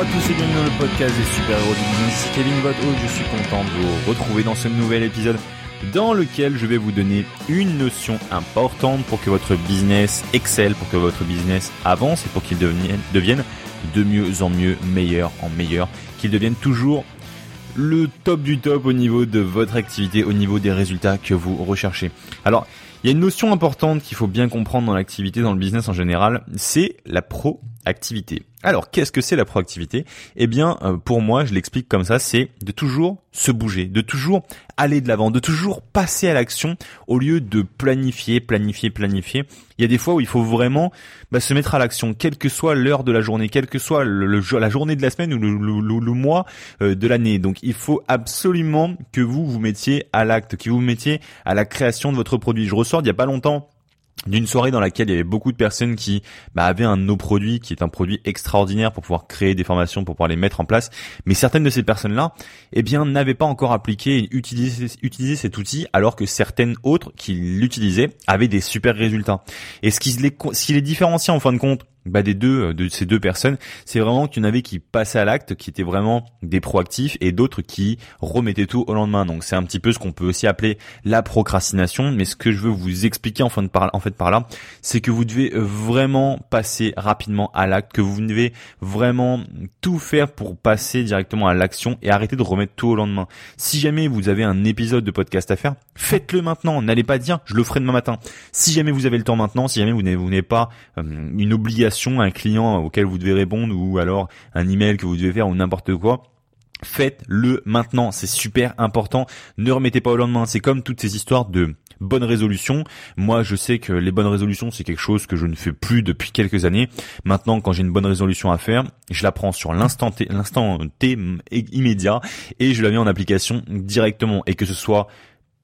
à tous et bienvenue dans le podcast des super-héros du. Ici Kevin votre je suis content de vous retrouver dans ce nouvel épisode dans lequel je vais vous donner une notion importante pour que votre business excelle, pour que votre business avance et pour qu'il devienne, devienne de mieux en mieux, meilleur en meilleur, qu'il devienne toujours le top du top au niveau de votre activité, au niveau des résultats que vous recherchez. Alors, il y a une notion importante qu'il faut bien comprendre dans l'activité, dans le business en général, c'est la Alors, qu'est-ce que c'est la proactivité? Eh bien, euh, pour moi, je l'explique comme ça, c'est de toujours se bouger, de toujours aller de l'avant, de toujours passer à l'action au lieu de planifier, planifier, planifier. Il y a des fois où il faut vraiment bah, se mettre à l'action, quelle que soit l'heure de la journée, quelle que soit le, la journée de la semaine ou le, le mois euh, de l'année. Donc, il faut absolument que vous vous mettiez à l'acte, que vous vous mettiez à la création de votre produit. Je ressors il y a pas longtemps d'une soirée dans laquelle il y avait beaucoup de personnes qui bah, avaient un nos produits qui est un produit extraordinaire pour pouvoir créer des formations, pour pouvoir les mettre en place. Mais certaines de ces personnes-là, eh bien, n'avaient pas encore appliqué et utilisé, cet outil, alors que certaines autres qui l'utilisaient avaient des super résultats. Et ce qui les, ce qui les différencie en fin de compte bah des deux euh, de ces deux personnes, c'est vraiment qu'il y en avait qui passaient à l'acte, qui étaient vraiment des proactifs et d'autres qui remettaient tout au lendemain. Donc c'est un petit peu ce qu'on peut aussi appeler la procrastination, mais ce que je veux vous expliquer en, fin de par, en fait par là, c'est que vous devez vraiment passer rapidement à l'acte, que vous devez vraiment tout faire pour passer directement à l'action et arrêter de remettre tout au lendemain. Si jamais vous avez un épisode de podcast à faire, faites-le maintenant, n'allez pas dire je le ferai demain matin. Si jamais vous avez le temps maintenant, si jamais vous n'avez pas euh, une obligation un client auquel vous devez répondre ou alors un email que vous devez faire ou n'importe quoi, faites-le maintenant, c'est super important. Ne remettez pas au lendemain. C'est comme toutes ces histoires de bonnes résolutions. Moi, je sais que les bonnes résolutions, c'est quelque chose que je ne fais plus depuis quelques années. Maintenant, quand j'ai une bonne résolution à faire, je la prends sur l'instant T, l'instant T immédiat et je la mets en application directement. Et que ce soit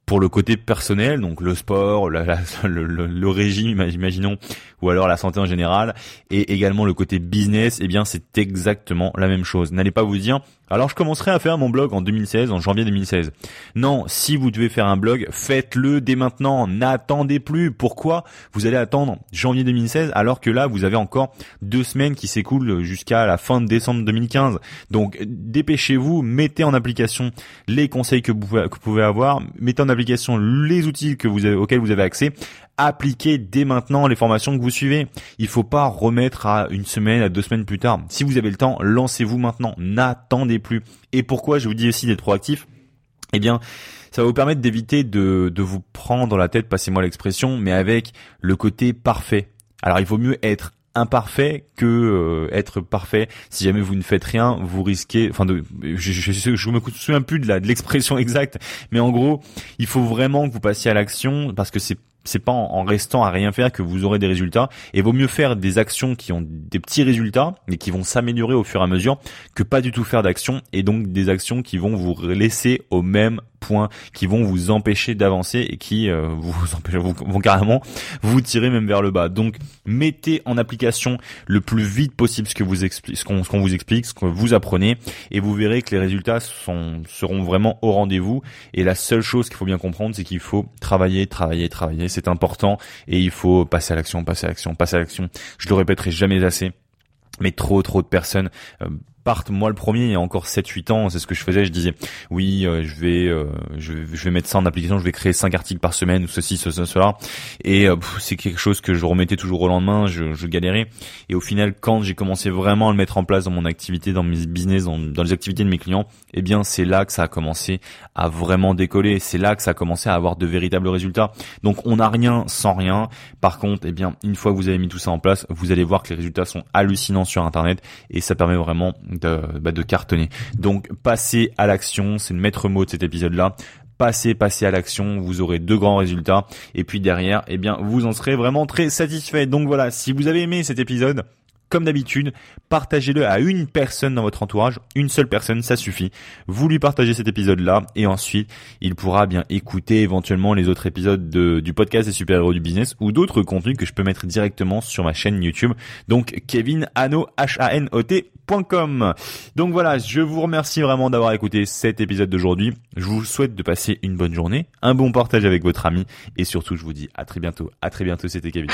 pour le côté personnel, donc le sport, le, régime, imaginons, ou alors la santé en général, et également le côté business, eh bien c'est exactement la même chose. N'allez pas vous dire, alors je commencerai à faire mon blog en 2016, en janvier 2016. Non, si vous devez faire un blog, faites-le dès maintenant, n'attendez plus. Pourquoi? Vous allez attendre janvier 2016 alors que là vous avez encore deux semaines qui s'écoulent jusqu'à la fin de décembre 2015. Donc dépêchez-vous, mettez en application les conseils que vous, pouvez avoir, mettez en les outils auxquels vous avez accès, appliquez dès maintenant les formations que vous suivez. Il faut pas remettre à une semaine, à deux semaines plus tard. Si vous avez le temps, lancez-vous maintenant. N'attendez plus. Et pourquoi je vous dis aussi d'être proactif? Eh bien, ça va vous permettre d'éviter de, de vous prendre la tête, passez-moi l'expression, mais avec le côté parfait. Alors il vaut mieux être imparfait que euh, être parfait. Si jamais vous ne faites rien, vous risquez. Enfin, de, je, je, je, je me souviens plus de de l'expression exacte, mais en gros, il faut vraiment que vous passiez à l'action parce que c'est c'est pas en, restant à rien faire que vous aurez des résultats. Et vaut mieux faire des actions qui ont des petits résultats et qui vont s'améliorer au fur et à mesure que pas du tout faire d'actions et donc des actions qui vont vous laisser au même point, qui vont vous empêcher d'avancer et qui euh, vous, vous, vont carrément vous tirer même vers le bas. Donc mettez en application le plus vite possible ce que vous explique, ce qu'on vous explique, ce que vous apprenez, et vous verrez que les résultats sont, seront vraiment au rendez-vous. Et la seule chose qu'il faut bien comprendre, c'est qu'il faut travailler, travailler, travailler. C'est important et il faut passer à l'action, passer à l'action, passer à l'action. Je le répéterai jamais assez mais trop trop de personnes euh, partent. Moi le premier il y a encore 7 8 ans c'est ce que je faisais. Je disais oui euh, je vais euh, je, je, vais mettre ça en application. Je vais créer 5 articles par semaine ou ceci ceci cela. Et euh, c'est quelque chose que je remettais toujours au lendemain. Je, je galérais. Et au final quand j'ai commencé vraiment à le mettre en place dans mon activité dans mes business dans, dans les activités de mes clients eh bien c'est là que ça a commencé à vraiment décoller. C'est là que ça a commencé à avoir de véritables résultats. Donc on n'a rien sans rien. Par contre eh bien une fois que vous avez mis tout ça en place vous allez voir que les résultats sont hallucinants sur internet. Et ça permet vraiment de, bah, de cartonner. Donc passez à l'action, c'est le maître mot de cet épisode-là passez, passez à l'action, vous aurez de grands résultats. Et puis derrière, eh bien, vous en serez vraiment très satisfait. Donc voilà, si vous avez aimé cet épisode, comme d'habitude, partagez-le à une personne dans votre entourage, une seule personne, ça suffit. Vous lui partagez cet épisode-là et ensuite, il pourra bien écouter éventuellement les autres épisodes du podcast des super-héros du business ou d'autres contenus que je peux mettre directement sur ma chaîne YouTube. Donc Kevin Hano H A N O T.com. Donc voilà, je vous remercie vraiment d'avoir écouté cet épisode d'aujourd'hui. Je vous souhaite de passer une bonne journée, un bon partage avec votre ami et surtout je vous dis à très bientôt. À très bientôt, c'était Kevin.